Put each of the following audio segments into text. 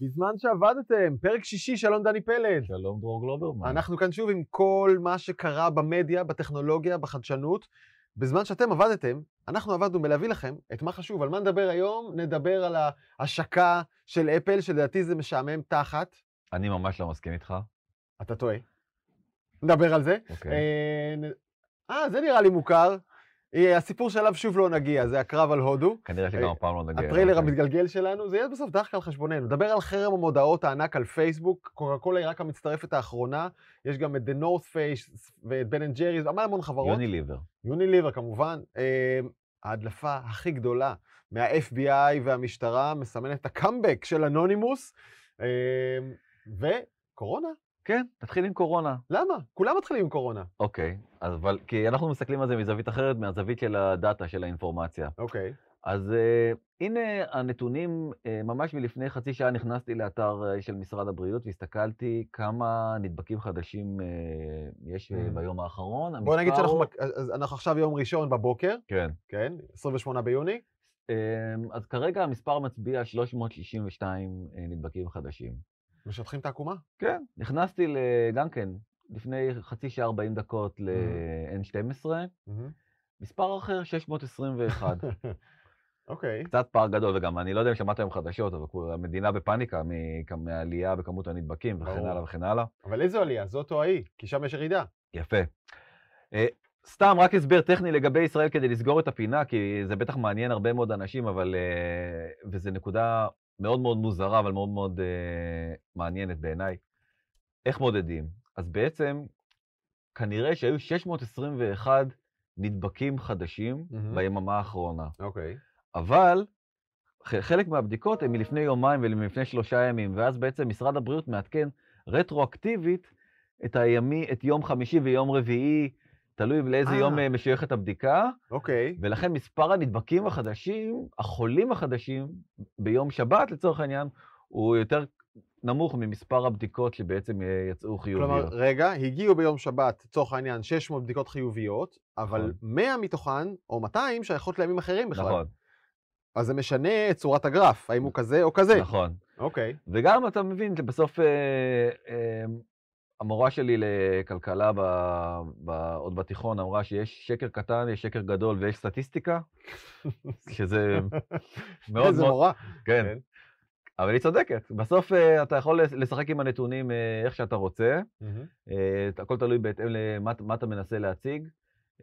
בזמן שעבדתם, פרק שישי, שלום דני פלד. שלום דרור גלוברמן. אנחנו כאן שוב עם כל מה שקרה במדיה, בטכנולוגיה, בחדשנות. בזמן שאתם עבדתם, אנחנו עבדנו בלהביא לכם את מה חשוב. על מה נדבר היום? נדבר על ההשקה של אפל, שלדעתי זה משעמם תחת. אני ממש לא מסכים איתך. אתה טועה. נדבר על זה. אוקיי. אה, נ- אה, זה נראה לי מוכר. אה, הסיפור שאליו שוב לא נגיע, זה הקרב על הודו. כנראה שגם אה, הפעם לא נגיע. הטריילר אוקיי. המתגלגל שלנו, זה יהיה בסוף דווקא על חשבוננו. נדבר על חרם המודעות הענק על פייסבוק, קוקה קולה היא רק המצטרפת האחרונה, יש גם את The North Face ואת בן אנד ג'ריז, המון המון חברות. יוניליבר. יוניליבר כמובן. אה, ההדלפה הכי גדולה מה-FBI והמשטרה מסמנת את הקאמבק של אנונימוס, וקורונה. כן, נתחיל עם קורונה. למה? כולם מתחילים עם קורונה. אוקיי, אז אבל, כי אנחנו מסתכלים על זה מזווית אחרת, מהזווית של ה data, של האינפורמציה. אוקיי. אז uh, הנה הנתונים, uh, ממש מלפני חצי שעה נכנסתי לאתר uh, של משרד הבריאות והסתכלתי כמה נדבקים חדשים uh, יש uh. ביום האחרון. בוא נגיד שאנחנו הוא- אז אנחנו עכשיו יום ראשון בבוקר, כן. כן? 28 ביוני. Um, אז כרגע המספר מצביע על 362 uh, נדבקים חדשים. משטחים את העקומה? כן. נכנסתי גם כן, לפני חצי שעה 40 דקות ל-N12, מהמם. מספר אחר 621. אוקיי. קצת פער גדול, וגם אני לא יודע אם שמעת היום חדשות, אבל המדינה בפאניקה מ- מהעלייה בכמות הנדבקים וכן. הלאה וכן הלאה. אבל איזו עלייה? זאת או ההיא? כי שם יש ירידה. יפה. אה, סתם, רק הסבר טכני לגבי ישראל כדי לסגור את הפינה, כי זה בטח מעניין הרבה מאוד אנשים, אבל... אה, וזו נקודה מאוד מאוד מוזרה, אבל מאוד מאוד אה, מעניינת בעיניי. איך מודדים? אז בעצם, כנראה שהיו 621 נדבקים חדשים מהמם. ביממה האחרונה. אוקיי. אבל ח- חלק מהבדיקות הן מלפני יומיים ומלפני שלושה ימים, ואז בעצם משרד הבריאות מעדכן רטרואקטיבית את, הימי, את יום חמישי ויום רביעי, תלוי לאיזה אה. יום אה, משויכת הבדיקה, אוקיי. ולכן מספר הנדבקים החדשים, החולים החדשים, ביום שבת לצורך העניין, הוא יותר נמוך ממספר הבדיקות שבעצם אה, יצאו חיוביות. כלומר, רגע, הגיעו ביום שבת, לצורך העניין, 600 בדיקות חיוביות, אבל נכון. 100 מתוכן, או 200, שייכות לימים אחרים בכלל. נכון, אז זה משנה את צורת הגרף, האם הוא כזה או כזה. נכון. אוקיי. וגם אתה מבין שבסוף אה, אה, המורה שלי לכלכלה ב, ב, עוד בתיכון אמרה שיש שקר קטן, יש שקר גדול ויש סטטיסטיקה, שזה מאוד איזה מאוד, מורה. כן, כן. אבל היא צודקת. בסוף אה, אתה יכול לשחק עם הנתונים אה, איך שאתה רוצה. אה, הכל תלוי בהתאם למה מה אתה מנסה להציג.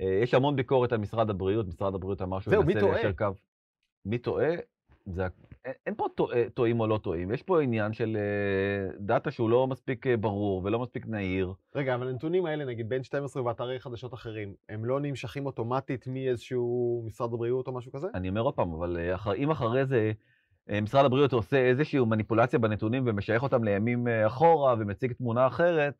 אה, יש המון ביקורת על משרד הבריאות, משרד הבריאות אמר שהוא מנסה? ליישר קו. מי טועה? זה, אין- פה טועה- טועים או לא טועים, יש פה עניין של אה, דאטה שהוא לא מספיק אה, ברור ולא מספיק נהיר. רגע, אבל הנתונים האלה, נגיד בין 12 ואתרי חדשות אחרים, הם לא נמשכים אוטומטית מאיזשהו משרד הבריאות או משהו כזה? אני אומר עוד פעם, אבל אה, אחר, אם אחרי זה אה, משרד הבריאות עושה איזושהי מניפולציה בנתונים ומשייך אותם לימים אה, אחורה ומציג תמונה אחרת,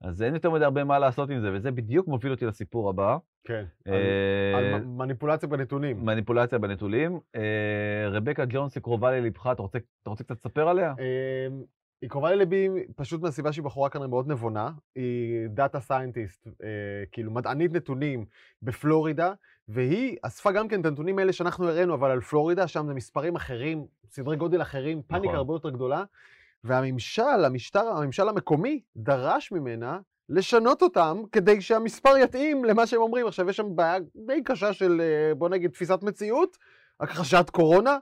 אז אין יותר מדי הרבה מה לעשות עם זה, וזה בדיוק מוביל אותי לסיפור הבא. כן. על- אה, על מ- מניפולציה בנתונים. מניפולציה בנתונים. אה, רבקה ג'ונס היא קרובה ללבך, אתה רוצה, אתה רוצה קצת לספר עליה? אמ, היא קרובה לליבי פשוט מהסיבה שהיא בחורה כנראה מאוד נבונה. היא data scientist, כאילו מדענית נתונים בפלורידה, והיא אספה גם כן את הנתונים האלה שאנחנו הראינו, אבל על פלורידה, שם זה מספרים אחרים, סדרי גודל אחרים, פאניקה נכון. הרבה יותר גדולה. והממשל, המשטר, הממשל המקומי, דרש ממנה לשנות אותם כדי שהמספר יתאים למה שהם אומרים. עכשיו, יש שם בעיה די קשה של, אה, בוא נגיד, תפיסת מציאות, הכחשת קורונה,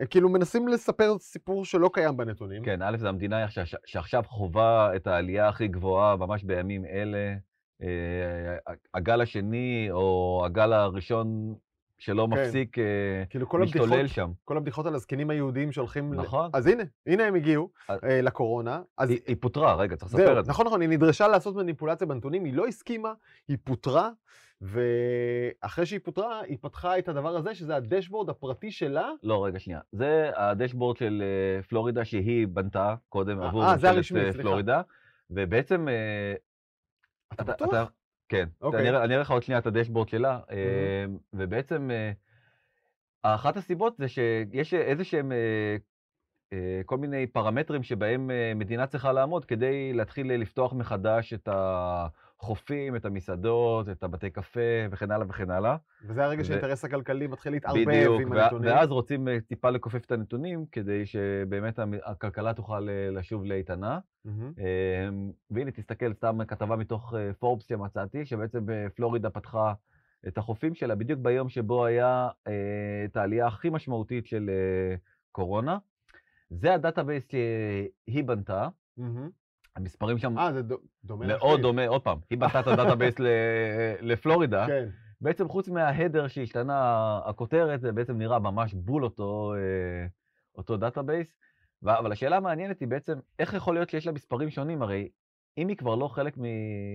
אה, כאילו מנסים לספר סיפור שלא קיים בנתונים. כן, א', זו המדינה שעכשיו חווה את העלייה הכי גבוהה ממש בימים אלה. אה, הגל השני, או הגל הראשון שלא כן. מפסיק, אה, כאילו כל הבדיחות, משתולל שם. כל הבדיחות על הזקנים היהודים שהולכים... ל- נכון. אז הנה, הנה הם הגיעו אז- אה, לקורונה. אז היא היא פוטרה, רגע, צריך לספר את זה. נכון, נכון, היא נדרשה לעשות מניפולציה בנתונים, היא לא הסכימה, היא פוטרה, ואחרי שהיא פוטרה, היא פתחה את הדבר הזה, שזה הדשבורד הפרטי שלה. לא, רגע, שנייה. זה הדשבורד של אה, פלורידה שהיא בנתה קודם אה, עבור אה, זה ממשלת הרשמי, אה. פלורידה, ובעצם... אה, אתה בטוח? כן. אוקיי. אני אני אראה לך עוד שנייה את הדשבורד שלה, אה, ובעצם אה, אחת הסיבות זה שיש איזה שהם אה, אה, כל מיני פרמטרים שבהם מדינה צריכה לעמוד כדי להתחיל לפתוח מחדש את החופים, את המסעדות, את הבתי קפה וכן הלאה וכן הלאה. וזה הרגע ו- שהאינטרס הכלכלי מתחיל להתערבב בדיוק, עם וה- הנתונים. ואז רוצים אה, טיפה לכופף את הנתונים, כדי שבאמת הכלכלה תוכל אה, לשוב לאיתנה. אמ, והנה, תסתכל, סתם כתבה מתוך אה, פורבס שמצאתי, שבעצם אה, פלורידה פתחה את החופים שלה בדיוק ביום שבו היה אה, את העלייה הכי משמעותית של אה, קורונה. זה ה database שהיא בנתה, מהמם. המספרים שם אה, זה דו- דומה מאוד. דומה, עוד פעם, היא בנתה את ה database לפלורידה. כן. בעצם חוץ מה header שהשתנה הכותרת, זה בעצם נראה ממש בול אותו, אה, אותו database. אבל השאלה המעניינת היא בעצם, איך יכול להיות שיש לה מספרים שונים? הרי אם היא כבר לא חלק מ...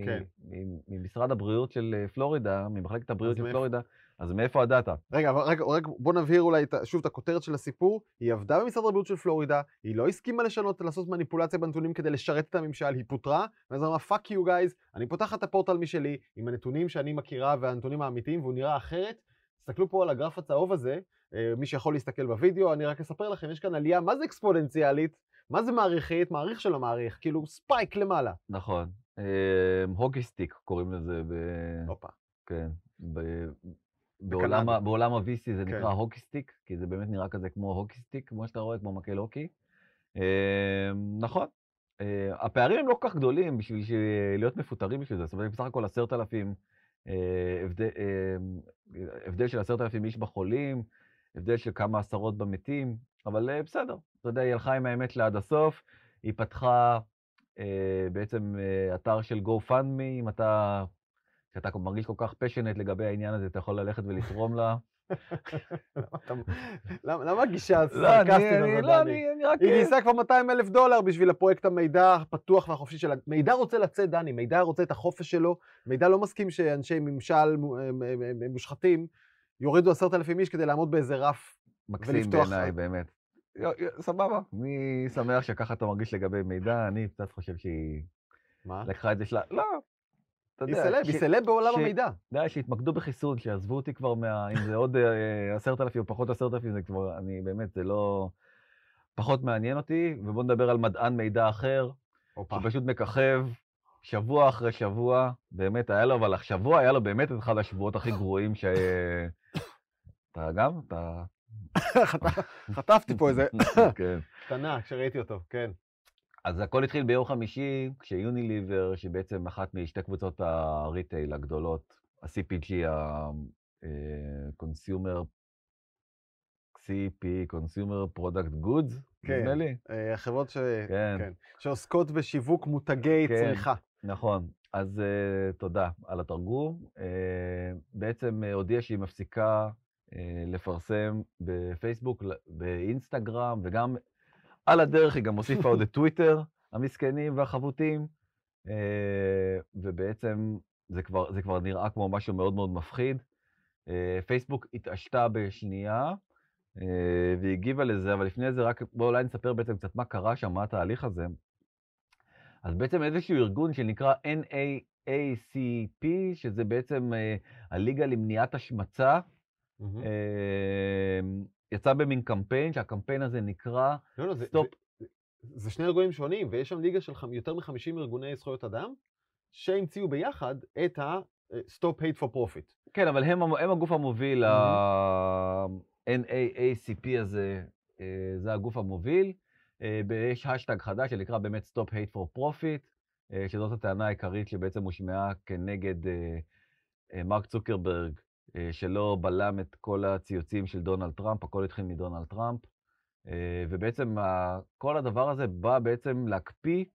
כן. מ- ממשרד הבריאות של אה, פלורידה, ממחלקת הבריאות של מאיפה- פלורידה, אז מאיפה ה data? רגע, אבל רגע, רגע, בוא נבהיר אולי שוב את הכותרת של הסיפור. היא עבדה במשרד הבריאות של פלורידה, היא לא הסכימה לשנות, לעשות מניפולציה בנתונים כדי לשרת את הממשל, היא פוטרה, ואז אמרה, fuck you guys, אני פותחת את הפורטל משלי, עם הנתונים שאני מכירה והנתונים האמיתיים, והוא נראה אחרת. תסתכלו פה על הגרף הצהוב הזה, אה, מי שיכול להסתכל בווידאו, אני רק אספר לכם, יש כאן עלייה, מה זה אקספוננציאלית? מה זה מעריכית? מעריך של המעריך, כאילו spike למעלה. נכון. אה, hockey stick קוראים לזה ב... הופה. כן. ב... בעולם. ה- בעולם ה-VC זה כן. נקרא hockey stick, כי זה באמת נראה כזה כמו hockey stick, כמו שאתה רואה, כמו מקל הוקי. אה, נכון. אה, הפערים הם לא כל כך גדולים בשביל להיות מפוטרים בשביל זה, זאת אומרת, בסך הכל עשרת אלפים, אה, אה, הבדל של עשרת אלפים איש בחולים, הבדל של כמה עשרות במתים, אבל אה, בסדר, אתה יודע, היא הלכה עם האמת לעד הסוף, היא פתחה אה, בעצם אה, אתר של GoFundMe, אם אתה, כשאתה מרגיש כל כך פשנט לגבי העניין הזה, אתה יכול ללכת ולתרום לה. למה הגישה לא, הסרקסטית הזאת, לא? אני, אני רק... היא גייסה כבר 200 אלף דולר בשביל הפרויקט המידע הפתוח והחופשי שלה. מידע רוצה לצאת, דני, מידע רוצה את החופש שלו. מידע לא מסכים שאנשי ממשל הם מושחתים יורידו עשרת אלפים איש כדי לעמוד באיזה רף. מקסים בעיניי, באמת. סבבה, אני שמח שככה אתה מרגיש לגבי מידע, אני קצת חושב שהיא מה? לקחה את זה שלה, לא, היא סלב, היא סלב בעולם המידע. אתה יודע, שיתמקדו בחיסון, שיעזבו אותי כבר מה... אם זה עוד אה, עשרת אלפים או פחות עשרת אלפים, זה כבר, אני באמת, זה לא... פחות מעניין אותי, ובואו נדבר על מדען מידע אחר. שפשוט מככב שבוע אחרי שבוע, באמת היה לו, אבל השבוע היה לו באמת את אחד השבועות הכי גרועים ש... אתה גם? אתה... חט- חטפתי פה איזה כן. קטנה כשראיתי אותו, כן. אז הכל התחיל ביום חמישי, כשיוניליבר, שבעצם אחת משתי קבוצות הריטייל הגדולות, ה-CPG, ה-Consumer, CP, Consumer Product Goods, כן. נדמה לי. אה, החברות ש... כן. כן. שעוסקות בשיווק מותגי כן. צריכה. נכון, אז uh, תודה על התרגום. Uh, בעצם uh, הודיעה שהיא מפסיקה לפרסם בפייסבוק, באינסטגרם, וגם על הדרך היא גם הוסיפה עוד את טוויטר, המסכנים והחבוטים, uh, ובעצם זה כבר, זה כבר נראה כמו משהו מאוד מאוד מפחיד. אה, פייסבוק התעשתה בשנייה, והגיבה לזה, אבל לפני זה רק בואו אולי נספר בעצם קצת מה קרה שם, מה התהליך הזה. אז בעצם איזשהו ארגון שנקרא NAACP, שזה בעצם אה, הליגה למניעת השמצה, מהמם. אה, יצא במין קמפיין, שהקמפיין הזה נקרא לא, לא, זה- stop. זה- זה שני ארגונים שונים, ויש שם ליגה של יותר מ-50 ארגוני זכויות אדם, שהמציאו ביחד את ה-Stop Hate for Profit. כן, אבל הם, הם הגוף המוביל, Mhm. ה-NAACP הזה, אה, זה הגוף המוביל. אה, ויש האשטג חדש שנקרא באמת Stop Hate for Profit, אה, שזאת הטענה העיקרית שבעצם הושמעה כנגד אה, אה, מרק צוקרברג, אה, שלא בלם את כל הציוצים של דונלד טראמפ, הכל התחיל מדונלד טראמפ. אה, ובעצם כל הדבר הזה בא בעצם להקפיא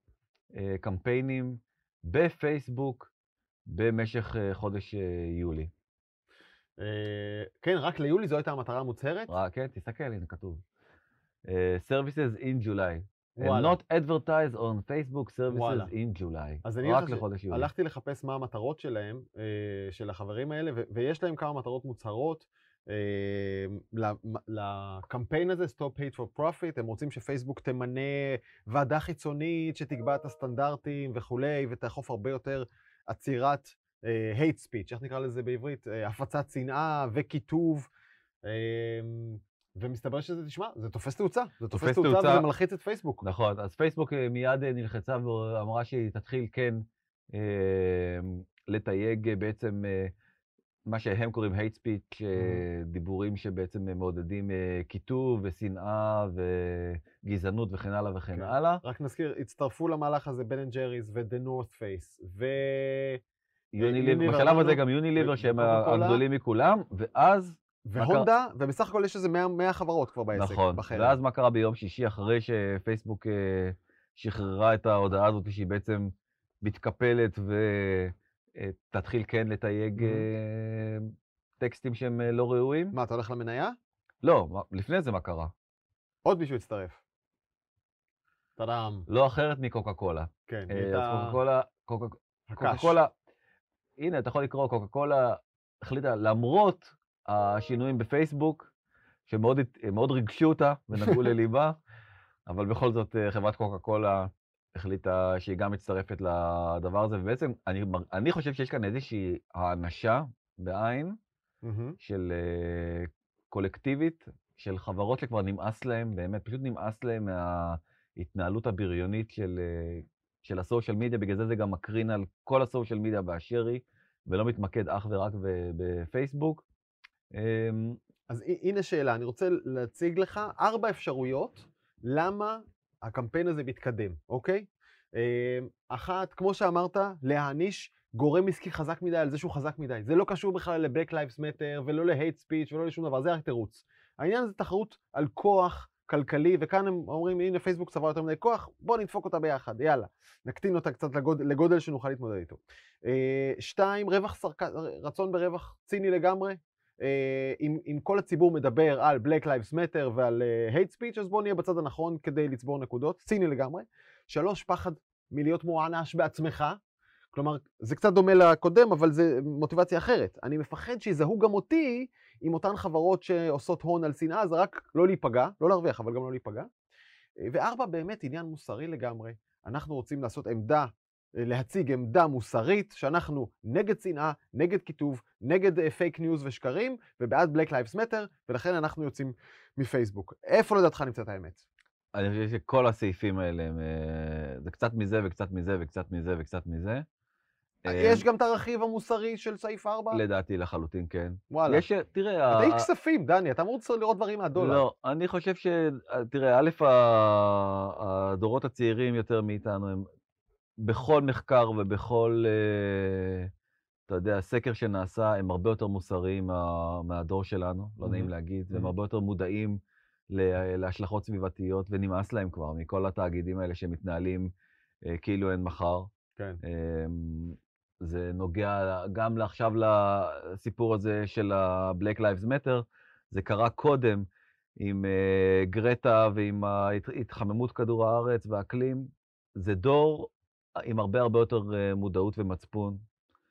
אה, קמפיינים בפייסבוק במשך אה, חודש אה, יולי. אה, כן, רק ליולי זו הייתה המטרה המוצהרת. כן, תסתכל, הנה כתוב. אה, services in July. וואלה. not advertise on Facebook וואלה. services in July. אז אני רק לחודש יולי. הלכתי לחפש מה המטרות שלהם, אה, של החברים האלה, ויש להם כמה מטרות מוצהרות. אה, לקמפיין הזה, Stop Hate for Profit, הם רוצים שפייסבוק תמנה ועדה חיצונית שתקבע את הסטנדרטים וכולי, ותאכוף הרבה יותר עצירת אה, hate speech, איך נקרא לזה בעברית? אה, הפצת שנאה וקיטוב. אה, ומסתבר שזה, תשמע, זה תופס תאוצה. זה תופס תופס תאוצה תאוצה. וזה מלחיץ את פייסבוק. נכון, אז פייסבוק אה, מיד אה, נלחצה ואמרה שהיא תתחיל כן אה, לתייג בעצם אה, מה שהם קוראים hate speech, אה, דיבורים שבעצם מעודדים אה, קיטוב ושנאה וגזענות וכן הלאה וכן כן. הלאה. רק נזכיר, הצטרפו למהלך הזה בן אנד ג'ריס ו-The North Face, ו... יוניליבר, בשלב הזה גם יוניליבר שהם. הגדולים מכולם, ואז, והונדה, ובסך הכל יש איזה 100, 100 חברות כבר בעסק, נכון, בחדר. ואז מה קרה ביום שישי אחרי שפייסבוק אה, שחררה את ההודעה הזאת שהיא בעצם מתקפלת ותתחיל כן לתייג. אה, טקסטים שהם אה, לא ראויים? מה, אתה הולך למניה? לא, לפני זה מה קרה? עוד מישהו הצטרף. טאדאם. לא אחרת מקוקה קולה. כן, אה, הייתה קוקה קולה, קוקה. קולה, הנה, אתה יכול לקרוא, קוקה קולה החליטה, למרות השינויים בפייסבוק, שמאוד ריגשו אותה ונגעו לליבה, אבל בכל זאת אה, חברת קוקה קולה החליטה שהיא גם מצטרפת לדבר הזה, ובעצם אני, אני חושב שיש כאן איזושהי האנשה בעין. של אה, קולקטיבית, של חברות שכבר נמאס להם, באמת, פשוט נמאס להם מההתנהלות הבריונית של, אה, של הסושיאל מדיה, בגלל זה זה גם מקרין על כל הסושיאל מדיה באשר היא, ולא מתמקד אך ורק בפייסבוק. אמ, אז הנה שאלה, אני רוצה להציג לך ארבע אפשרויות למה הקמפיין הזה מתקדם, אוקיי? אה, אחת, כמו שאמרת, להעניש גורם עסקי חזק מדי על זה שהוא חזק מדי. זה לא קשור בכלל ל-Black Lives Matter ולא ל-hate speech ולא לשום דבר, זה רק תירוץ. העניין זה תחרות על כוח כלכלי, וכאן הם אומרים, הנה פייסבוק צברה יותר מדי כוח, בוא נדפוק אותה ביחד, יאללה. נקטין אותה קצת לגודל, לגודל שנוכל להתמודד איתו. אה, שתיים, רווח סרק... רצון ברווח ציני לגמרי. אה, אם, אם כל הציבור מדבר על Black Lives Matter ועל uh, hate speech, אז בואו נהיה בצד הנכון כדי לצבור נקודות, ציני לגמרי. שלוש, פחד מלהיות מוענש בעצמך. כלומר, זה קצת דומה לקודם, אבל זה מוטיבציה אחרת. אני מפחד שיזהו גם אותי עם אותן חברות שעושות הון על שנאה, זה רק לא להיפגע, לא להרוויח, אבל גם לא להיפגע. אה, וארבע, באמת עניין מוסרי לגמרי. אנחנו רוצים לעשות עמדה, אה, להציג עמדה מוסרית, שאנחנו נגד שנאה, נגד קיטוב, נגד פייק ניוז ושקרים, ובעד Black Lives Matter, ולכן אנחנו יוצאים מפייסבוק. איפה לדעתך נמצאת האמת? אני חושב שכל הסעיפים האלה, הם, אה, זה קצת מזה וקצת מזה וקצת מזה וקצת מזה. אה, יש גם את הרכיב המוסרי של סעיף 4? לדעתי לחלוטין כן. וואלה. יש, תראה, אתה איש כספים, דני, אתה אמור לראות דברים מהדולר. לא, אני חושב ש... תראה, א', הדורות הצעירים יותר מאיתנו הם בכל מחקר ובכל, אה, אתה יודע, סקר שנעשה, הם הרבה יותר מוסריים מה, מהדור שלנו, לא נעים. להגיד, והם. הרבה יותר מודעים להשלכות סביבתיות, ונמאס להם כבר מכל התאגידים האלה שמתנהלים אה, כאילו אין מחר. כן. אמ, זה נוגע גם עכשיו לסיפור הזה של ה-Black Lives Matter, זה קרה קודם עם אה, גרטה ועם ההתחממות כדור הארץ והאקלים. זה דור עם הרבה הרבה יותר אה, מודעות ומצפון,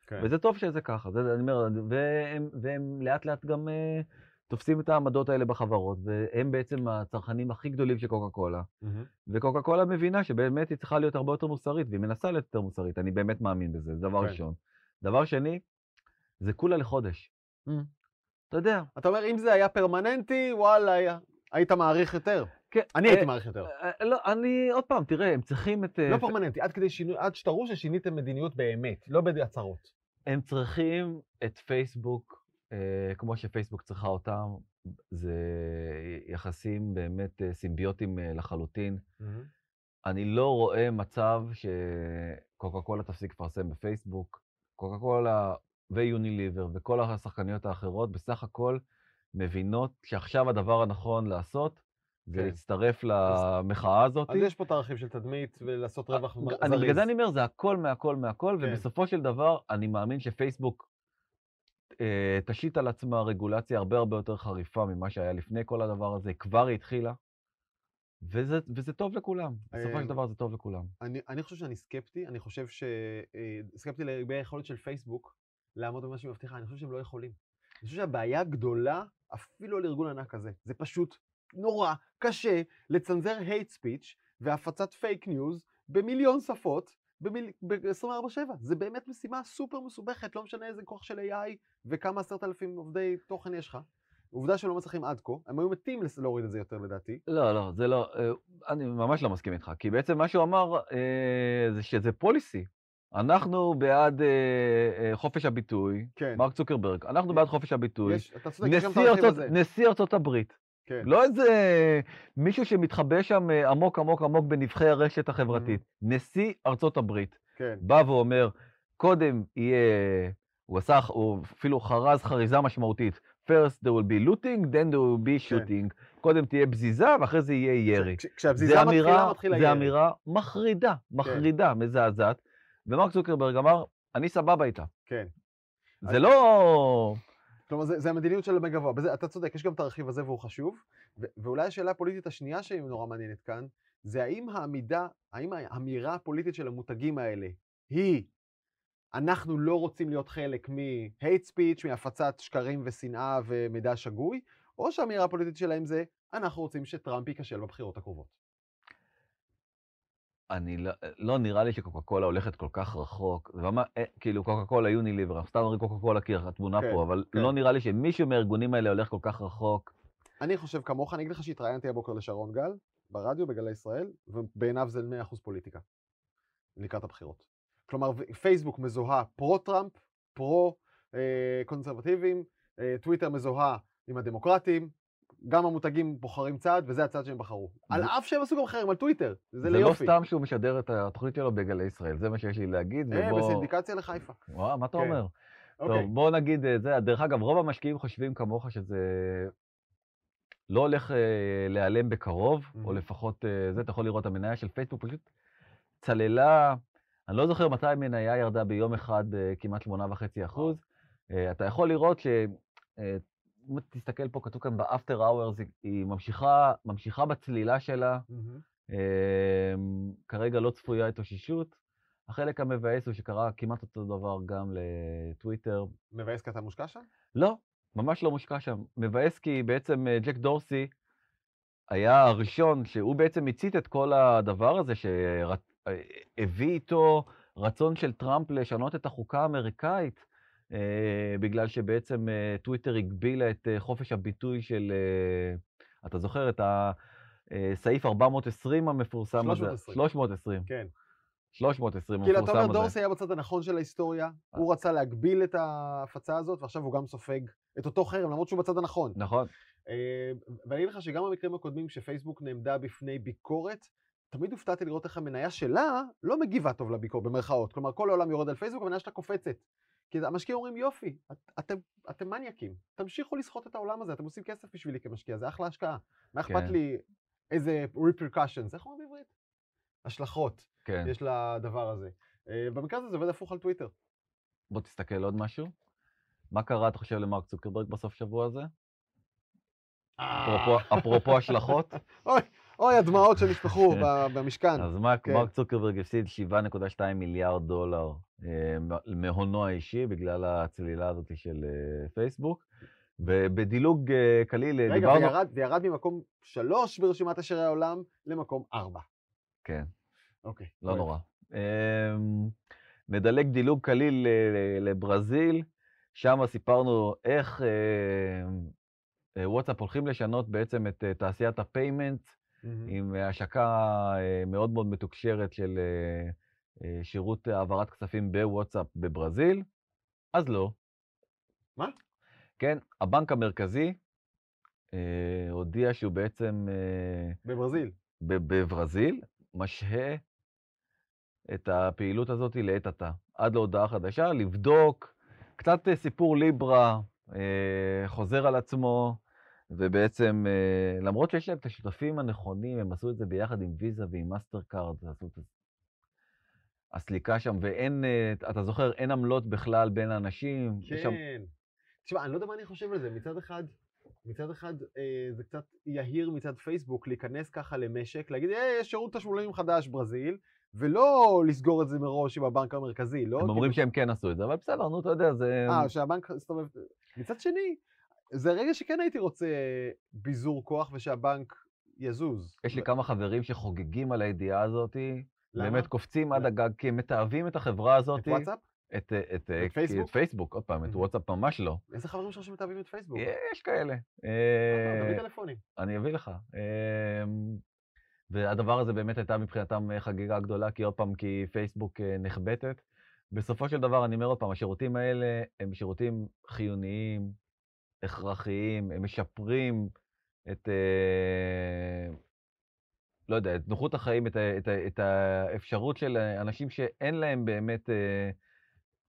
כן. וזה טוב שזה ככה, זה, אני אומר, והם, והם לאט לאט גם אה, תופסים את העמדות האלה בחברות, והם בעצם הצרכנים הכי גדולים של קוקה קולה. מהמם. וקוקה קולה מבינה שבאמת היא צריכה להיות הרבה יותר מוסרית, והיא מנסה להיות יותר מוסרית, אני באמת מאמין בזה, זה דבר כן. ראשון. דבר שני, זה כולה לחודש. Mm. אתה יודע. אתה אומר, אם זה היה פרמננטי, וואלה, היה- היית מעריך יותר. כן, אני אה, הייתי מעריך יותר. אה, לא, אני, עוד פעם, תראה, הם צריכים את... אה, לא פרמננטי, עד כדי שינוי, עד שתראו ששיניתם מדיניות באמת, לא בהצהרות. הם צריכים את פייסבוק, אה, כמו שפייסבוק צריכה אותם, זה יחסים באמת אה, סימביוטיים אה, לחלוטין. אני לא רואה מצב שקוקה קולה תפסיק לפרסם בפייסבוק. קוקה קולה ויוניליבר וכל השחקניות האחרות בסך הכל מבינות שעכשיו הדבר הנכון לעשות כן. להצטרף למחאה הזאת. אז יש פה את הרכיב של תדמית ולעשות רווח מ- אני, בגלל זריז. זה אני אומר, זה הכל מהכל מהכל, כן. ובסופו של דבר אני מאמין שפייסבוק אה, תשית על עצמה רגולציה הרבה הרבה יותר חריפה ממה שהיה לפני כל הדבר הזה, כבר התחילה, וזה, וזה טוב לכולם. בסופו אה, של דבר זה טוב לכולם. אני, אני חושב שאני סקפטי, אני חושב ש... אה, סקפטי לגבי היכולת של פייסבוק לעמוד במה שהיא מבטיחה, אני חושב שהם לא יכולים. אני חושב שהבעיה הגדולה, אפילו על ארגון ענק כזה, זה פשוט נורא קשה לצנזר hate speech והפצת פייק ניוז במיליון שפות במיל... ב-24/7. זה באמת משימה סופר מסובכת, לא משנה איזה כוח של AI וכמה עשרת אלפים עובדי תוכן יש לך. עובדה שלא מצליחים עד כה, הם היו מתים להוריד את זה יותר לדעתי. לא, לא, זה לא, אה, אני ממש לא מסכים איתך, כי בעצם מה שהוא אמר אה, זה שזה פוליסי. אנחנו בעד אה, אה, חופש הביטוי, כן. מרק צוקרברג, אנחנו בעד חופש הביטוי. יש, צודק, נשיא, ארצות. נשיא ארצות הברית, כן. לא איזה מישהו שמתחבא שם אה, עמוק עמוק עמוק בנבחי הרשת החברתית. נשיא ארצות הברית כן. בא ואומר, קודם יהיה, הוא עשה, הוא אפילו חרז חריזה משמעותית. First there will be looting, then there will be כן. shooting. קודם תהיה בזיזה ואחרי זה יהיה ירי. כש- כשהבזיזה זה מתחילה, אמירה, מתחיל זה הירי. אמירה מחרידה, מחרידה, מזעזעת. ומרק צוקרברג אמר, אני סבבה איתה. כן. זה אז- לא... כלומר, זה, זה המדיניות של המגבוה. בזה, אתה צודק, יש גם את הרכיב הזה והוא חשוב. ו- ואולי השאלה הפוליטית השנייה שהיא נורא מעניינת כאן, זה האם העמידה, האם האמירה הפוליטית של המותגים האלה היא, אנחנו לא רוצים להיות חלק מ-hate speech, מהפצת שקרים ושנאה ומידע שגוי, או שהאמירה הפוליטית שלהם זה, אנחנו רוצים שטראמפ ייכשל בבחירות הקרובות. אני לא, לא נראה לי שקוקה קולה הולכת כל כך רחוק. ממש, אה, כאילו קוקה קולה יוניליבר, סתם אומרים קוקה קולה כי התמונה כן, פה, אבל כן. לא נראה לי שמישהו מהארגונים האלה הולך כל כך רחוק. אני חושב כמוך, אני אגיד לך שהתראיינתי הבוקר לשרון גל, ברדיו, בגלי ישראל, ובעיניו זה 100% פוליטיקה, לקראת הבחירות. כלומר, פייסבוק מזוהה פרו-טראמפ, פרו-קונסרבטיבים, טוויטר מזוהה עם הדמוקרטים, גם המותגים בוחרים צד, וזה הצד שהם בחרו. על אף שהם עשו גם חרם על טוויטר, זה זה לא ליופי. סתם שהוא משדר את התוכנית שלו בגלי ישראל, זה מה שיש לי להגיד. אה, ובוא- בסינדיקציה לחיפה. וואו, מה אתה כן. אומר? אוקיי. טוב, בוא נגיד את זה. דרך אגב, רוב המשקיעים חושבים כמוך שזה לא הולך אה, להיעלם בקרוב, או. לפחות אה, זה, אתה יכול לראות, המניה של פייסבוק פשוט צללה, אני לא זוכר מתי המניה ירדה ביום אחד אה, כמעט 8.5 אחוז. אה, אתה יכול לראות ש... אה, אם תסתכל פה, כתוב כאן ב-after hours, היא- ממשיכה, ממשיכה בצלילה שלה, מהמם. אמ, כרגע לא צפויה התאוששות. החלק המבאס הוא שקרה כמעט אותו דבר גם לטוויטר. מבאס כי אתה מושקע שם? לא, ממש לא מושקע שם. מבאס כי בעצם אה, ג'ק דורסי היה הראשון שהוא בעצם הצית את כל הדבר הזה, שהביא איתו רצון של טראמפ לשנות את החוקה האמריקאית, אה, בגלל שבעצם אה, טוויטר הגבילה את אה, חופש הביטוי של, אה, אתה זוכר את הסעיף 420 המפורסם הזה? 320. 320. כן. 320 כאילו, אתה המפורסם אומר, הזה. דורסי היה בצד הנכון של ההיסטוריה, הוא רצה להגביל את ההפצה הזאת, ועכשיו הוא גם סופג את אותו חרם, למרות שהוא בצד הנכון. נכון. אה, ואני אגיד לך שגם במקרים הקודמים שפייסבוק נעמדה בפני ביקורת, תמיד הופתעתי לראות איך המניה שלה לא מגיבה טוב לביקורת, במרכאות. כלומר, כל העולם יורד על פייסבוק, המניה שלה קופצת. כי המשקיעים אומרים, יופי, את, אתם, אתם מניאקים, תמשיכו לסחוט את העולם הזה, אתם עושים כסף בשבילי כמשקיע, זה אחלה השקעה. מה אכפת כן. לי איזה repercussions, איך אומרים בעברית? השלכות כן. יש לדבר הזה. אה, במקרה הזה זה עובד הפוך על טוויטר. בוא תסתכל עוד משהו. מה קרה, אתה חושב, למרק צוקרברג בסוף שבוע הזה? אפרופו- אפרופו השלכות, אוי, הדמעות שנשפכו כן. במשכן. אז מרק כן. מרק צוקרברג הפסיד 7.2 מיליארד דולר אה, מהונו האישי בגלל הצלילה הזאת של אה, פייסבוק. ובדילוג אה, קליל, אה, רגע, דיברנו... וירד, וירד ממקום שלוש ברשימת עשירי העולם למקום ארבע. כן, אוקיי. לא אוהב. נורא. אמ, נדלג דילוג קליל לברזיל, שם סיפרנו איך וואטסאפ הולכים לשנות בעצם את תעשיית ה-payment, מהמם. עם אה, השקה אה, מאוד מאוד מתוקשרת של אה, שירות העברת כספים בוואטסאפ בברזיל, אז לא. מה? כן, הבנק המרכזי אה, הודיע שהוא בעצם אה, בברזיל. ב- בברזיל משהה את הפעילות הזאת לעת עתה, עד להודעה חדשה, לבדוק, קצת סיפור ליברה אה, חוזר על עצמו, ובעצם, אה, למרות שיש להם את השותפים הנכונים, הם עשו את זה ביחד עם ויזה ועם מאסטר קארד, עשו את הסליקה שם, ואין, אה, אתה זוכר, אין עמלות בכלל בין האנשים. יש שם- כן. תשמע, אני לא יודע מה אני חושב על זה. מצד אחד, מצד אחד אה, זה קצת יהיר מצד פייסבוק להיכנס ככה למשק, להגיד, אה, יש שירות תשלומים חדש ברזיל, ולא לסגור את זה מראש עם הבנק המרכזי, לא? הם אומרים שהם כן עשו את זה, אבל בסדר, נו, אתה יודע, זה... אה, שהבנק הסתובב... מצד שני, זה רגע שכן הייתי רוצה ביזור כוח ושהבנק יזוז. יש לי כמה חברים שחוגגים על הידיעה הזאת, למה? באמת קופצים עד למה? הגג, כי הם מתעבים את החברה הזאת. את וואטסאפ? את, את, את, את פייסבוק? את פייסבוק, עוד פעם, את. וואטסאפ ממש לא. איזה חברים שלך שמתאהבים את פייסבוק? יש כאלה. אה, אה, תביא טלפונים. אני אביא לך. אמ, והדבר הזה באמת הייתה מבחינתם אה, חגיגה גדולה, כי עוד פעם, כי פייסבוק אה, נחבטת. בסופו של דבר, אני אומר עוד פעם, השירותים האלה הם שירותים חיוניים, הכרחיים, הם משפרים את, אה, לא יודע, את נוחות החיים, את, ה- את, ה- את האפשרות של אנשים שאין להם באמת אה,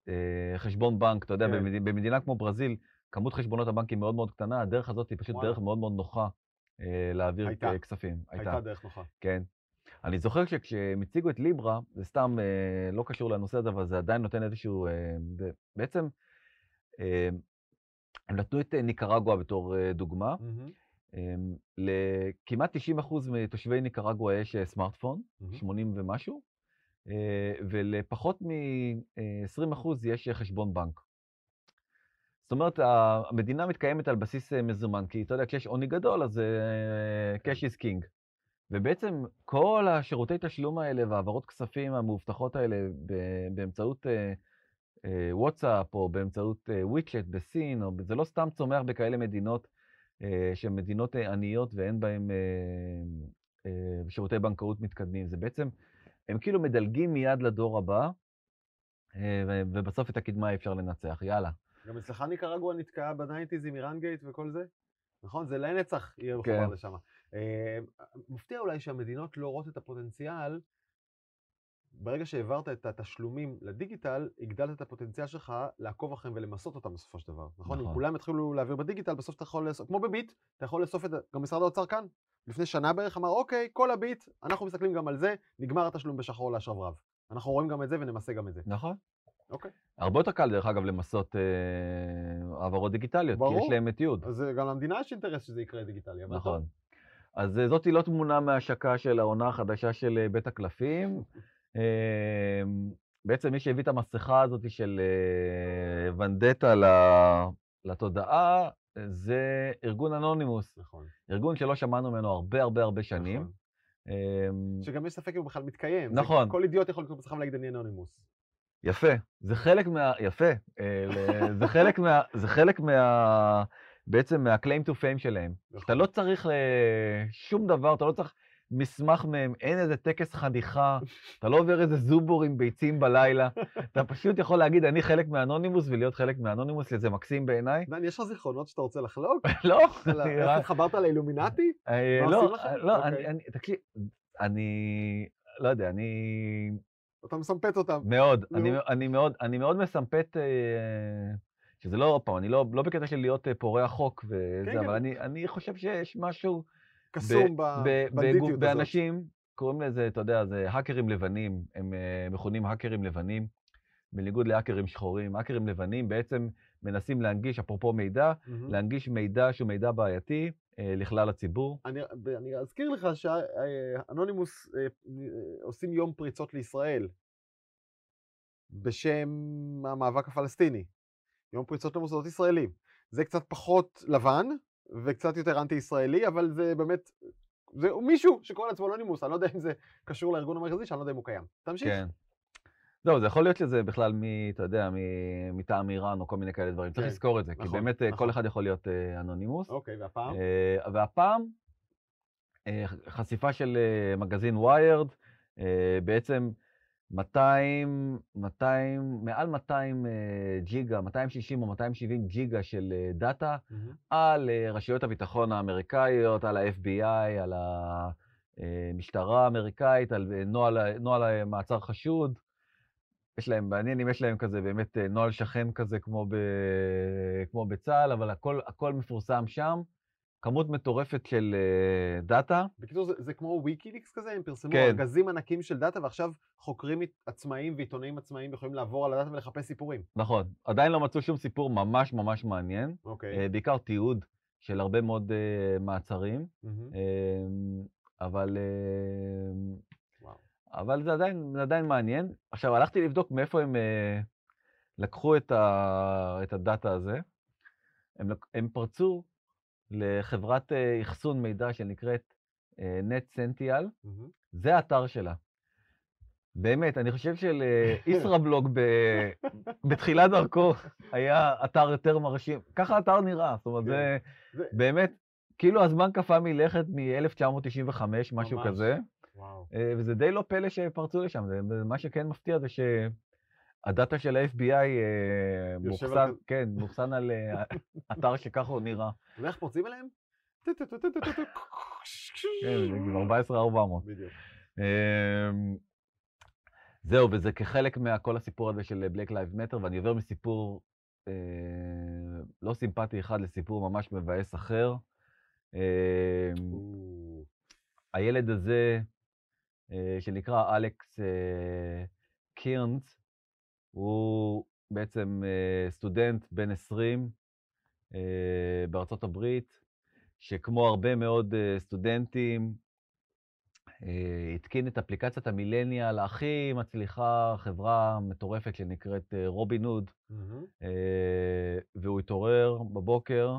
אה, חשבון בנק, אתה יודע, כן. במדינה, במדינה כמו ברזיל, כמות חשבונות הבנק היא מאוד מאוד קטנה, הדרך הזאת היא פשוט וואלה. דרך מאוד מאוד נוחה אה, להעביר הייתה. כספים. הייתה דרך נוחה. כן. אני זוכר שכשהם הציגו את ליברה, זה סתם אה, לא קשור לנושא הזה, אבל זה עדיין נותן איזשהו... אה, זה, בעצם, אה, הם נתנו את אה, ניקרגואה בתור אה, דוגמה. אה, לכמעט 90% מתושבי ניקרגואה יש אה, סמארטפון, מהמם. 80 ומשהו, ולפחות מ-20% יש חשבון בנק. זאת אומרת, המדינה מתקיימת על בסיס מזומן, כי אתה יודע, כשיש עוני גדול, אז אה, cash is king. ובעצם כל השירותי תשלום האלה והעברות כספים המאובטחות האלה באמצעות וואטסאפ או באמצעות אה, וויצ'ט בסין, או, זה לא סתם צומח בכאלה מדינות אה, שהן מדינות אה, עניות ואין בהן אה, אה, שירותי בנקאות מתקדמים. זה בעצם, הם כאילו מדלגים מיד לדור הבא, אה, ובסוף את הקדמה אפשר לנצח. יאללה. גם אצלך ניקרגואה נתקעה ב-nineties עם איראן גייט וכל זה? נכון? זה לנצח יהיה כן. מחובר לשם. אה, מפתיע אולי שהמדינות לא רואות את הפוטנציאל. ברגע שהעברת את התשלומים לדיגיטל, הגדלת את הפוטנציאל שלך לעקוב אחריהם ולמסות אותם בסופו של דבר. נכון? אם נכון. כולם יתחילו להעביר בדיגיטל, בסוף אתה יכול לאסוף, כמו בביט, אתה יכול לאסוף את גם משרד האוצר כאן. לפני שנה בערך אמר, אוקיי, כל הביט, אנחנו מסתכלים גם על זה, נגמר התשלום בשחור לשרברב. אנחנו רואים גם את זה ונמסה גם את זה. נכון. אוקיי. הרבה יותר קל, דרך אגב, למסות אה, העברות דיגיטליות, כי יש ברור. להם את תיעוד. אז אה, גם למדינה יש אינטרס שזה יקרה דיגיטלי, טוב. נכון. אז אה, זאתי לא תמונה מההשקה של העונה החדשה של אה, בית הקלפים. אה, בעצם מי שהביא את המסכה הזאת של אה, ונדטה לתודעה, זה ארגון אנונימוס, נכון. ארגון שלא שמענו ממנו הרבה הרבה הרבה שנים. נכון. אה, שגם יש ספק אם הוא בכלל מתקיים. נכון. כל אידיוט יכול לקרוא אצלך ולהגיד אני אנונימוס. יפה, זה חלק מה... יפה, אה, זה חלק מה... זה חלק מה... בעצם מה-claim to fame שלהם. נכון. אתה לא צריך אה, שום דבר, אתה לא צריך מסמך מהם, אין איזה טקס חניכה, אתה לא עובר איזה זובור עם ביצים בלילה, אתה פשוט יכול להגיד, אני חלק מהאנונימוס ולהיות חלק מהאנונימוס, זה מקסים בעיניי. דן, יש לך זיכרונות שאתה רוצה לחלוק? לא, איך התחברת לאילומינטי? אה, לא? לא, אוקיי. תקשיב, אני, לא יודע, אני אתה מסמפת אותם. מאוד, אני, מאוד, אני מאוד מסמפט, אה, שזה לא, עוד פעם, אני לא, לא בקטע של להיות אה, פורע חוק וזה, כן, אבל כן. אני, אני חושב שיש משהו קסום בבנדיטיות הזאת. באנשים, קוראים לזה, אתה יודע, זה האקרים לבנים, הם אה, מכונים האקרים לבנים, בניגוד להאקרים שחורים. האקרים לבנים בעצם מנסים להנגיש, אפרופו מידע, מהמם. להנגיש מידע שהוא מידע בעייתי אה, לכלל הציבור. אני, אני אזכיר לך שאנונימוס אה, עושים יום פריצות לישראל בשם המאבק הפלסטיני. יום פריצות למוסדות ישראלים. זה קצת פחות לבן וקצת יותר אנטי-ישראלי, אבל זה באמת, זה מישהו שקורא לעצמו אנונימוס, אני לא יודע אם זה קשור לארגון המרכזי, שאני לא יודע אם הוא קיים. תמשיך. כן. זהו, זה יכול להיות שזה בכלל מ... אתה יודע, מ- מטעם איראן או כל מיני כאלה דברים. צריך כן, לזכור את זה, כי נכון, באמת אה, נכון. כל אחד יכול להיות אה, אנונימוס. אוקיי, והפעם? אה, והפעם, אה, חשיפה של אה, מגזין ויירד, בעצם 200, 200, מעל 200 אה, ג'יגה, 260 או 270 ג'יגה של אה, דאטה מהמם. על אה, רשויות הביטחון האמריקאיות, על ה-FBI, על המשטרה האמריקאית, על נוהל, נוהל מעצר חשוד. יש להם, מעניין אם יש להם כזה באמת נוהל שכן כזה כמו, ב, כמו בצה"ל, אבל הכל, הכל מפורסם שם. כמות מטורפת של אה, דאטה. בקיצור, זה, זה כמו ויקיליקס כזה, הם פרסמו כן. ארגזים ענקים של דאטה, ועכשיו חוקרים עצמאיים ועיתונאים עצמאיים יכולים לעבור על הדאטה ולחפש סיפורים. נכון, עדיין לא מצאו שום סיפור ממש ממש מעניין, אוקיי. אה, בעיקר תיעוד של הרבה מאוד אה, מעצרים, מהמם. אה, אבל, וואו. אבל זה עדיין, זה עדיין מעניין. עכשיו, הלכתי לבדוק מאיפה הם אה, לקחו את, ה, את הדאטה הזה. הם, הם פרצו לחברת אה, אחסון מידע שנקראת אה, NetCential, מהמם. זה האתר שלה. באמת, אני חושב שלישראבלוג ב- בתחילת דרכו היה אתר יותר מרשים. ככה האתר נראה, זאת אומרת, כן. זה זה- באמת, כאילו הזמן קפא מלכת מ-1995, משהו ממש. כזה, וואו. אה, וזה די לא פלא שפרצו לשם. זה- מה שכן מפתיע זה הדאטה של ה-FBI אה, מאוחסן, כזה- כן, מאוחסן על אה, אתר שככה הוא נראה. ואיך פורצים אליהם? כן, זה כבר 14,400. בדיוק. אמ, זהו, וזה כחלק מכל הסיפור הזה של Black Lives Matter, ואני עובר מסיפור אה, לא סימפטי אחד לסיפור ממש מבאס אחר. או, הילד הזה, אה, שנקרא אלכס אה, קירנס, הוא בעצם אה, סטודנט בן 20 אה, בארצות הברית, שכמו הרבה מאוד אה, סטודנטים, התקין את אפליקציית המילניאל הכי מצליחה, חברה מטורפת שנקראת רובין הוד. אה, והוא התעורר בבוקר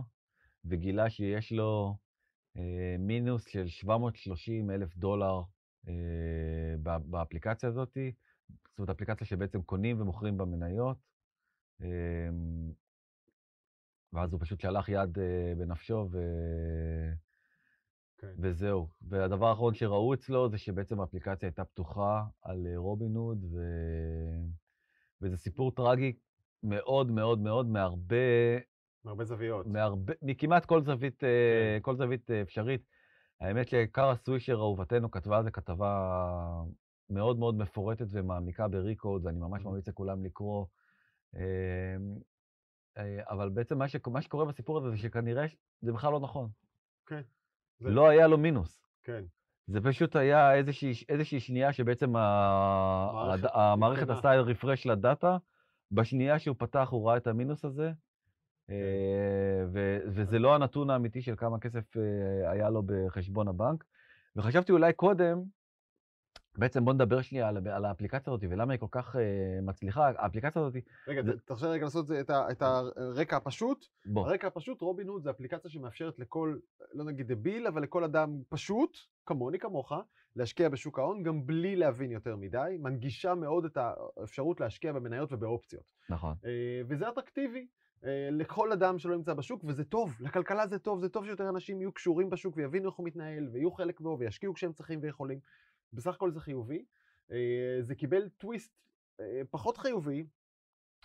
וגילה שיש לו מינוס של 730 אלף דולר באפליקציה הזאת. זאת אומרת, אפליקציה שבעצם קונים ומוכרים בה מניות. אה, ואז הוא פשוט שלח יד אה, בנפשו, ו... כן. וזהו. והדבר האחרון שראו אצלו זה שבעצם האפליקציה הייתה פתוחה על אה, רובין הוד, ו... וזה סיפור טרגי מאוד מאוד מאוד מהרבה מהרבה זוויות. מהרבה, מכמעט כל זווית, אה, כן. כל זווית אפשרית. האמת שקארה סווישר אהובתנו כתבה על זה כתבה מאוד מאוד מפורטת ומעמיקה בריקוד, ואני ממש. ממליץ לכולם לקרוא. אה, אה, אבל בעצם מה, ש... מה שקורה בסיפור הזה זה שכנראה זה בכלל לא נכון. כן. זה- לא היה לו מינוס. כן. זה פשוט היה איזושהי, איזושהי שנייה שבעצם. המערכת. המערכת. עשתה רפרש לדאטה, בשנייה שהוא פתח הוא ראה את המינוס הזה, כן. אה, ו... וזה לא הנתון האמיתי של כמה כסף אה, היה לו בחשבון הבנק. וחשבתי אולי קודם, בעצם בוא נדבר שנייה על, על האפליקציה הזאת ולמה היא כל כך אה, מצליחה. האפליקציה הזאת, רגע, זה- תרשה רגע לעשות את ה- את הרקע הפשוט. בוא, הרקע הפשוט, רובין הוד זה אפליקציה שמאפשרת לכל, לא נגיד דביל, אבל לכל אדם פשוט, כמוני, כמוך, להשקיע בשוק ההון, גם בלי להבין יותר מדי. מנגישה מאוד את האפשרות להשקיע במניות ובאופציות. נכון. אה, וזה אטרקטיבי אה, לכל אדם שלא נמצא בשוק, וזה טוב, לכלכלה זה טוב, זה טוב שיותר אנשים יהיו קשורים בשוק ויבינו איך הוא מתנהל, ויהיו חלק בו, וישקיעו כשהם צריכים ויכולים. בסך הכל זה חיובי. אה, זה קיבל טוויסט אה, פחות חיובי,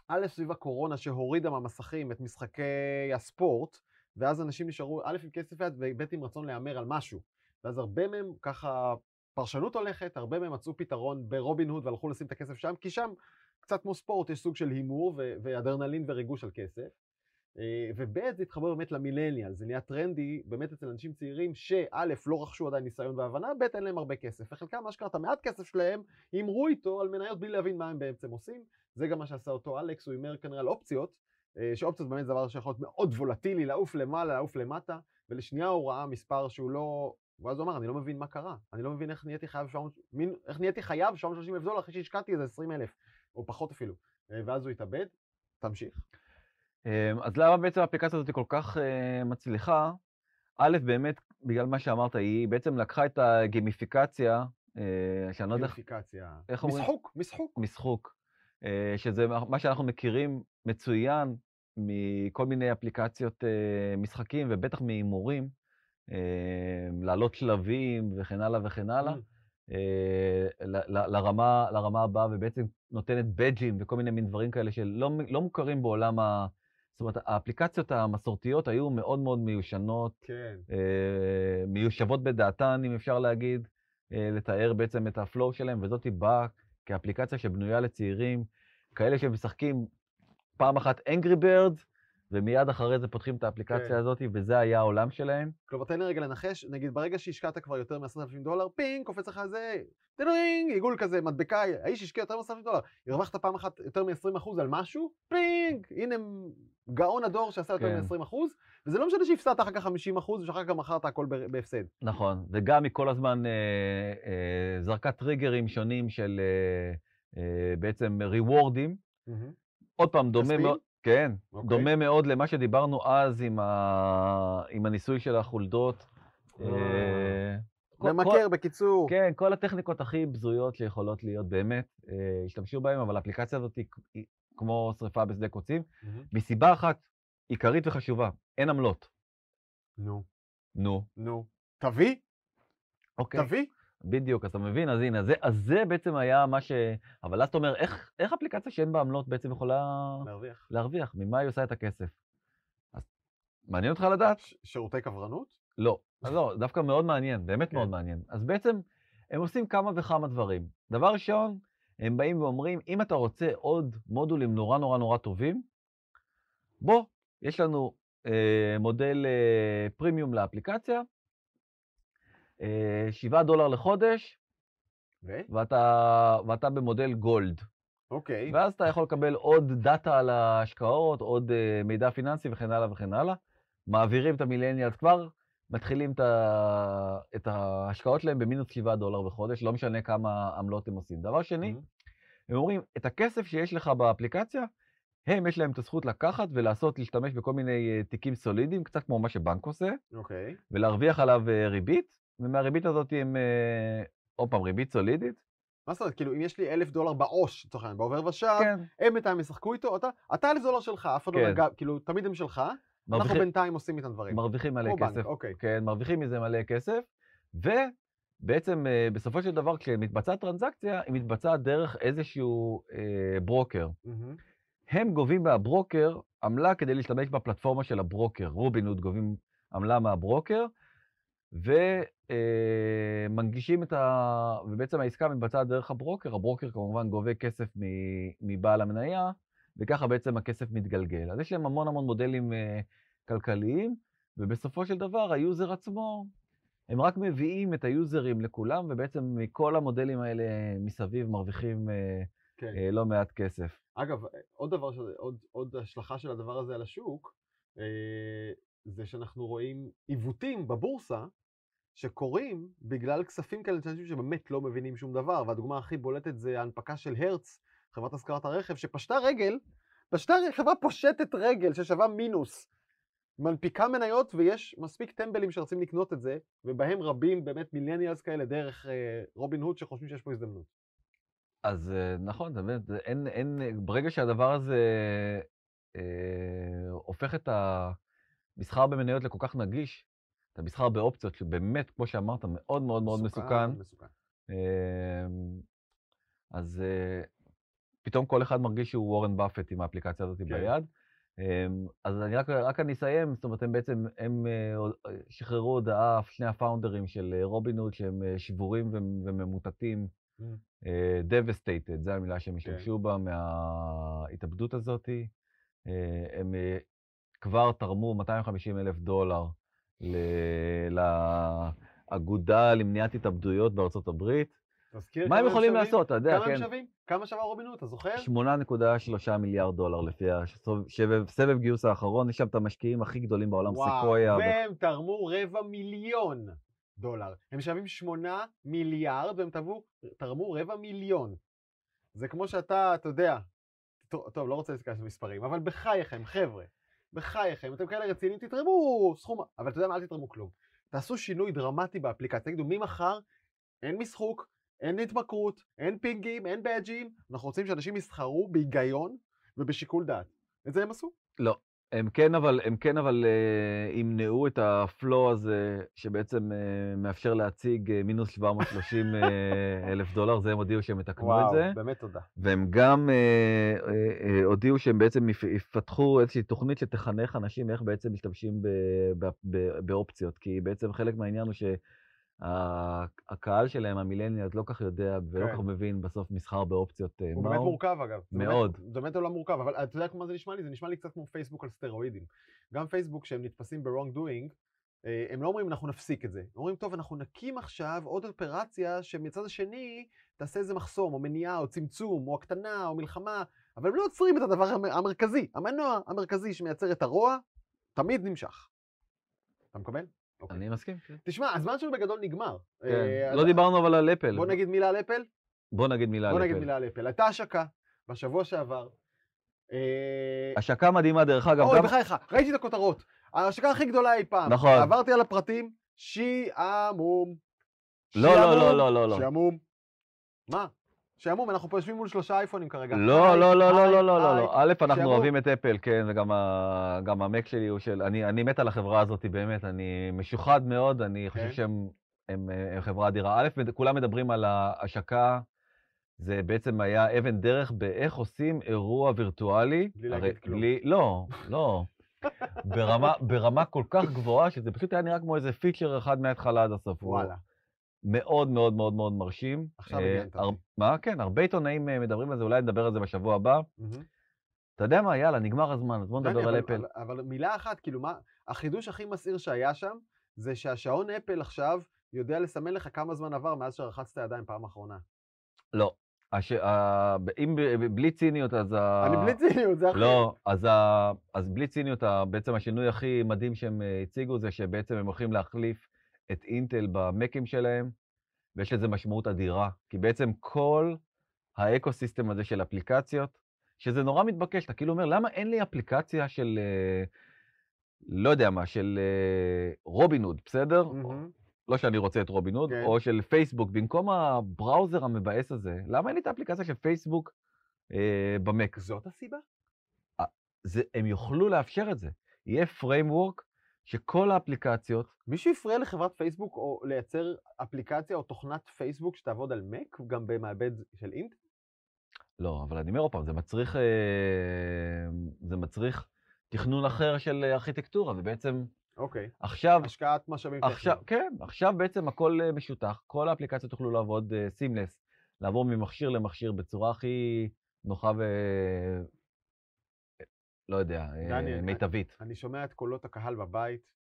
א', סביב הקורונה שהורידה מהמסכים את משחקי הספורט, ואז אנשים נשארו א' עם כסף יד וב' עם רצון להמר על משהו. ואז הרבה מהם, ככה, פרשנות הולכת, הרבה מהם מצאו פתרון ברובין הוד והלכו לשים את הכסף שם, כי שם, קצת כמו ספורט, יש סוג של הימור ואדרנלין וריגוש על כסף. אה, וב' זה התחבר באמת למילניאל, זה נהיה טרנדי באמת אצל אנשים צעירים שא' לא רכשו עדיין ניסיון והבנה, ב' אין להם הרבה כסף, וחלקם אשכרה את המעט כסף שלהם הימרו איתו על מניות בלי להבין מה הם בעצם עושים. זה גם מה שעשה אותו אלכס, הוא הימר כנראה על אופציות, אה, שאופציות באמת זה דבר שיכול להיות מאוד וולטילי, לעוף למעלה, לעוף למטה, ולשנייה הוא ראה מספר שהוא לא... ואז הוא אמר, אני לא מבין מה קרה, אני לא מבין איך נהייתי חייב 700, מין, איך נהייתי חייב 730 אלף דולר אחרי שהשקעתי איזה 20 אלף, או פחות אפילו. אה, ואז הוא התאבד, תמשיך. אמ, אז למה בעצם האפליקציה הזאת כל כך אה, מצליחה? א', באמת, בגלל מה שאמרת, היא בעצם לקחה את הגימיפיקציה, אה, שאני לא יודע איך גימיפיקציה. איך אומרים? משחוק, משחוק. משחוק, אה, שזה מה שאנחנו מכירים מצוין מכל מיני אפליקציות משחקים, ובטח מהימורים, לעלות שלבים וכן הלאה וכן הלאה, Mm. לרמה, לרמה הבאה, ובעצם נותנת בדג'ים וכל מיני מין דברים כאלה שלא לא מוכרים בעולם ה... זאת אומרת, האפליקציות המסורתיות היו מאוד מאוד מיושנות, כן. אה, מיושבות בדעתן, אם אפשר להגיד, אה, לתאר בעצם את הפלואו שלהם, וזאת באה כאפליקציה שבנויה לצעירים, כאלה שמשחקים פעם אחת Angry Birds, ומיד אחרי זה פותחים את האפליקציה כן. הזאת, וזה היה העולם שלהם. כלומר, תן לי רגע לנחש, נגיד ברגע שהשקעת כבר יותר מ-10,000 דולר, פינג, קופץ לך איזה, טינג, עיגול כזה, מדבקה, האיש השקיע יותר מ-10,000 דולר, הרווחת פעם אחת יותר מ-20% על משהו, פינג, הנה גאון הדור שעשה יותר כן. מ-20%, וזה לא משנה שהפסדת אחר כך 50% ושאחר כך מכרת הכל בהפסד. נכון, וגם היא כל הזמן אה, אה, זרקה טריגרים שונים של אה, אה, בעצם ריוורדים. עוד פעם, דומה? מאוד, כן, אוקיי. דומה מאוד למה שדיברנו אז עם, ה... עם הניסוי של החולדות. אה. אה, כל- ממכר, בקיצור. כן, כל הטכניקות הכי בזויות שיכולות להיות באמת, אה, השתמשו בהן, אבל האפליקציה הזאת היא, כמו שריפה בשדה קוצים, מהמם. מסיבה אחת עיקרית וחשובה, אין עמלות. נו, נו, נו. תביא, אוקיי. תביא. בדיוק, אז אתה מבין? אז הנה, זה, אז זה בעצם היה מה ש... אבל אז אתה אומר, איך, איך אפליקציה שאין בה עמלות בעצם יכולה להרוויח. להרוויח? ממה היא עושה את הכסף? אז מעניין אותך לדעת? ש- שירותי כוורנות? לא. לא, דווקא מאוד מעניין, באמת כן. מאוד מעניין. אז בעצם, הם עושים כמה וכמה דברים. דבר ראשון, הם באים ואומרים, אם אתה רוצה עוד מודולים נורא נורא נורא טובים, בוא, יש לנו אה, מודל אה, פרימיום לאפליקציה, 7 דולר לחודש, ו? ואתה, ואתה במודל גולד. אוקיי. ואז אתה יכול לקבל עוד דאטה על ההשקעות, עוד אה, מידע פיננסי וכן הלאה וכן הלאה. מעבירים את המילניאלס כבר, מתחילים את, ה... את ההשקעות שלהם במינוס 7 דולר בחודש, לא משנה כמה עמלות הם עושים. דבר שני, מהמם. הם אומרים, את הכסף שיש לך באפליקציה, הם, יש להם את הזכות לקחת ולעשות, להשתמש בכל מיני אה, תיקים סולידיים, קצת כמו מה שבנק עושה, אוקיי. ולהרוויח עליו אה, ריבית, ומהריבית הזאת הם, אה, עוד פעם, ריבית סולידית. מה זאת אומרת? כאילו, אם יש לי אלף דולר בעו"ש, לצורך העניין, בעובר ושב, כן. הם בינתיים ישחקו איתו, אתה, אתה אלף דולר שלך, אף אחד לא כן. נגע, כאילו, תמיד הם שלך, אנחנו מרוויחים, בינתיים עושים איתם דברים. מרוויחים מלא כמו בנק, כסף. אוקיי. כן, מרוויחים מזה מלא כסף, ובעצם אה, בסופו של דבר כשמתבצעת טרנזקציה, היא מתבצעת דרך איזשהו אה, ברוקר. מהמם. הם גובים מהברוקר עמלה כדי להשתמש בפלטפורמה של הברוקר. רובינהוד גובים עמלה מהברוקר, ומנגישים את ה... ובעצם העסקה מתבצעת דרך הברוקר. הברוקר כמובן גובה כסף מבעל המניה, וככה בעצם הכסף מתגלגל. אז יש להם המון המון מודלים אה, כלכליים, ובסופו של דבר היוזר עצמו, הם רק מביאים את היוזרים לכולם, ובעצם מכל המודלים האלה מסביב מרוויחים אה, כן. אה, לא מעט כסף. אגב, עוד דבר, עוד, עוד השלכה של הדבר הזה על השוק, זה שאנחנו רואים עיוותים בבורסה שקורים בגלל כספים כאלה של אנשים שבאמת לא מבינים שום דבר, והדוגמה הכי בולטת זה ההנפקה של הרץ, חברת השכרת הרכב, שפשטה רגל, פשטה, חברה פושטת רגל ששווה מינוס, מנפיקה מניות ויש מספיק טמבלים שרוצים לקנות את זה, ובהם רבים באמת מיליאניאלס כאלה דרך אה, רובין הוד שחושבים שיש פה הזדמנות. אז אה, נכון, זה באמת, אין, אין, ברגע שהדבר הזה אה, הופך את המסחר במניות לכל כך נגיש, את המסחר באופציות, שבאמת, כמו שאמרת, מאוד מאוד מאוד מסוכן, מסוכן. אה, אז אה, פתאום כל אחד מרגיש שהוא וורן באפט עם האפליקציה הזאת כן. ביד. אה, אז אני רק, רק אני אסיים, זאת אומרת, הם בעצם, הם אה, הוד- שחררו הודעה, שני הפאונדרים של רובינוד, שהם אה, שבורים ומ- וממוטטים. Mm. אה, devastated, זו המילה שהם כן. השתמשו בה מההתאבדות הזאת. אה, הם אה, כבר תרמו 250 אלף דולר לאגודה למניעת התאבדויות בארצות הברית. תזכיר מה הם כמה יכולים שווים? לעשות, אתה יודע, כמה הם כן. שווים? כמה שווה רובין הוד, אתה זוכר? 8.3 מיליארד דולר לפי הסבב סבב גיוס האחרון, יש שם את המשקיעים הכי גדולים בעולם, וואו, סקויה. ו- והם תרמו רבע מיליון דולר. הם שווים שמונה מיליארד והם תרמו, תרמו רבע מיליון. זה כמו שאתה, אתה יודע, טוב, טוב, לא רוצה להסתכל על מספרים, אבל בחייכם, חבר'ה, בחייכם, אתם כאלה רציניים, תתרמו סכום, אבל אתה יודע מה, אל תתרמו כלום. תעשו שינוי דרמטי באפליקציה, תגידו, ממחר אין משחוק, אין התמכרות, אין פינגים, אין באג'ים, אנחנו רוצים שאנשים יסחרו בהיגיון ובשיקול דעת. את זה הם עשו. לא, הם כן אבל, הם כן אבל אה, ימנעו את הפלואו הזה, שבעצם אה, מאפשר להציג אה, מינוס 730 אה, אלף דולר, זה הם הודיעו שהם יתקנו את זה. באמת תודה. והם גם אה, אה, אה, הודיעו שהם בעצם יפ- יפתחו איזושהי תוכנית שתחנך אנשים איך בעצם משתמשים ב- ב- ב- באופציות, כי בעצם חלק מהעניין הוא שהקהל שלהם, המילניאלס, לא כך יודע ולא כן. כך מבין בסוף מסחר באופציות אה, הוא באמת מהו. מורכב אגב. מאוד. זה באמת עולם מורכב, אבל אתה יודע מה זה נשמע לי? זה נשמע לי קצת כמו פייסבוק על סטרואידים. גם פייסבוק, שהם נתפסים ב-wrong doing, אה, הם לא אומרים אנחנו נפסיק את זה. הם אומרים, טוב, אנחנו נקים עכשיו עוד אופרציה שמצד השני תעשה איזה מחסום, או מניעה, או צמצום, או הקטנה, או מלחמה, אבל הם לא עוצרים את הדבר המ- המרכזי. המנוע המרכזי שמייצר את הרוע, תמיד נמשך. אתה מקבל? אוקיי. אני מסכים, כן. תשמע, הזמן שלנו בגדול נגמר. כן. אה, לא דיברנו אבל על אפל. בוא נגיד מילה על אפל. בוא נגיד מילה בוא על נגיד אפל. מילה על אפל. הייתה השקה בשבוע שעבר. אה, השקה מדהימה, דרך אגב, אוי. בחייך, ראיתי את הכותרות. ההשקה הכי גדולה אי פעם. נכון. עברתי על הפרטים, שעמום. לא, לא, לא, לא, לא, לא. שעמום. מה? שעמום, אנחנו פה יושבים מול שלושה אייפונים כרגע. לא, לא, לא, לא, היי, לא, לא, לא, היי. לא. א', אנחנו. אוהבים את אפל, כן, וגם המק שלי הוא של... אני מת על החברה הזאת, באמת, אני משוחד מאוד, אני חושב כן. שהם הם, הם חברה אדירה. א', כולם מדברים על ההשקה, זה בעצם היה אבן דרך באיך עושים אירוע וירטואלי. בלי להגיד כלום. לא, לא. ברמה, כל כך גבוהה, שזה פשוט היה נראה כמו איזה פיצ'ר אחד מההתחלה עד הסוף. וואלה. מאוד מאוד מאוד מאוד מרשים. עכשיו אה, עניינת. מה? כן, הרבה עיתונאים אה, מדברים על זה, אולי נדבר על זה בשבוע הבא. אתה יודע מה, יאללה, נגמר הזמן, אז בוא דני, נדבר על אפל. אבל- מילה אחת, כאילו מה, החידוש הכי מסעיר שהיה שם, זה שהשעון אפל עכשיו יודע לסמן לך כמה זמן עבר מאז שרחצת ידיים פעם אחרונה. לא. הש... ה... אם. בלי ציניות, אז ה... אני בלי ציניות, זה הכי... לא, אז, ה... אז בלי ציניות, ה... בעצם השינוי הכי מדהים שהם אה, הציגו זה שבעצם הם הולכים להחליף את אינטל במקים שלהם, ויש לזה משמעות אדירה, כי בעצם כל האקו-סיסטם הזה של אפליקציות, שזה נורא מתבקש, אתה כאילו אומר, למה אין לי אפליקציה של, אה, לא יודע מה, של אה, רובין-הוד, בסדר? מהמם. לא שאני רוצה את רובין הוד, כן. או של פייסבוק, במקום הבראוזר המבאס הזה, למה אין לי את האפליקציה של פייסבוק אה, במק? זאת הסיבה? זה, הם יוכלו לאפשר את זה. יהיה framework שכל האפליקציות, מישהו הפריע לחברת פייסבוק או לייצר אפליקציה או תוכנת פייסבוק שתעבוד על מק, גם במעבד של אינטל? לא, אבל אני אומר עוד פעם, זה מצריך, אה, זה מצריך תכנון אחר של ארכיטקטורה, ובעצם אוקיי. עכשיו, השקעת משאבים עכשיו, טכניים. כן, עכשיו בעצם הכל אה, משותח, כל האפליקציות יוכלו לעבוד סימלס, לעבור ממכשיר למכשיר בצורה הכי נוחה ו... לא יודע, אה, דני, מיטבית. אני שומע את קולות הקהל בבית,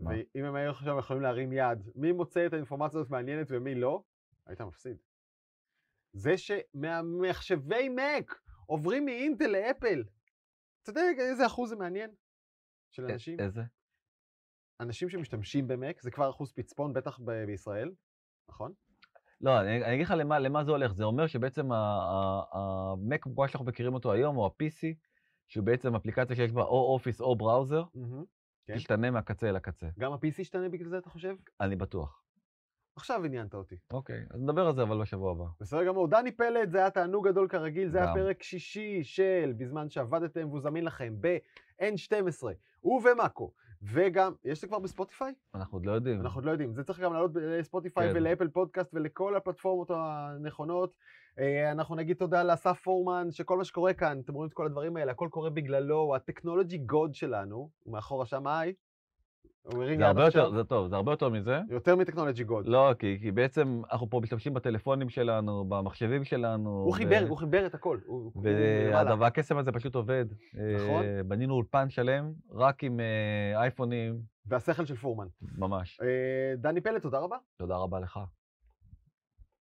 מה? ואם הם היו עכשיו יכולים להרים יד, מי מוצא את האינפורמציה הזאת מעניינת ומי לא, היית מפסיד. זה שממחשבי מק עוברים מאינטל לאפל, אתה יודע איזה אחוז זה מעניין? של אנשים? איזה? אנשים שמשתמשים במק, זה כבר אחוז פצפון, בטח ב- בישראל, נכון? לא, אני, אני אגיד לך למה, למה זה הולך. זה אומר שבעצם המק כמו שאנחנו מכירים אותו היום, או ה-PC, שהוא בעצם אפליקציה שיש בה או אופיס או בראוזר, כן. תשתנה מהקצה אל הקצה. גם ה-PC ישתנה בגלל זה, אתה חושב? אני בטוח. עכשיו עניינת אותי. אוקיי, אז נדבר על זה אבל בשבוע הבא. בסדר גמור. דני פלד, זה היה תענוג גדול כרגיל, זה היה. פרק שישי של בזמן שעבדתם והוא זמין לכם ב-N12 ובמאקו, וגם, יש זה כבר בספוטיפיי? אנחנו עוד לא יודעים. אנחנו עוד לא יודעים. זה צריך גם לעלות לספוטיפיי כן. ולאפל פודקאסט ולכל הפלטפורמות הנכונות. אה, אנחנו נגיד תודה לאסף פורמן, שכל מה שקורה כאן, אתם רואים את כל הדברים האלה, הכל קורה בגללו, הוא ה technology god שלנו, הוא מאחורי השמיי. הוא זה הרבה יותר, עכשיו. זה טוב, זה הרבה יותר מזה. יותר מטכנולוגי גוד. לא, כי, כי בעצם אנחנו פה משתמשים בטלפונים שלנו, במחשבים שלנו. הוא חיבר, הוא חיבר את הכל. והקסם הזה פשוט עובד. נכון. אה, בנינו אולפן שלם, רק עם אה, אייפונים, והשכל של פורמן. ממש. אה, דני פלד, תודה רבה. תודה רבה לך.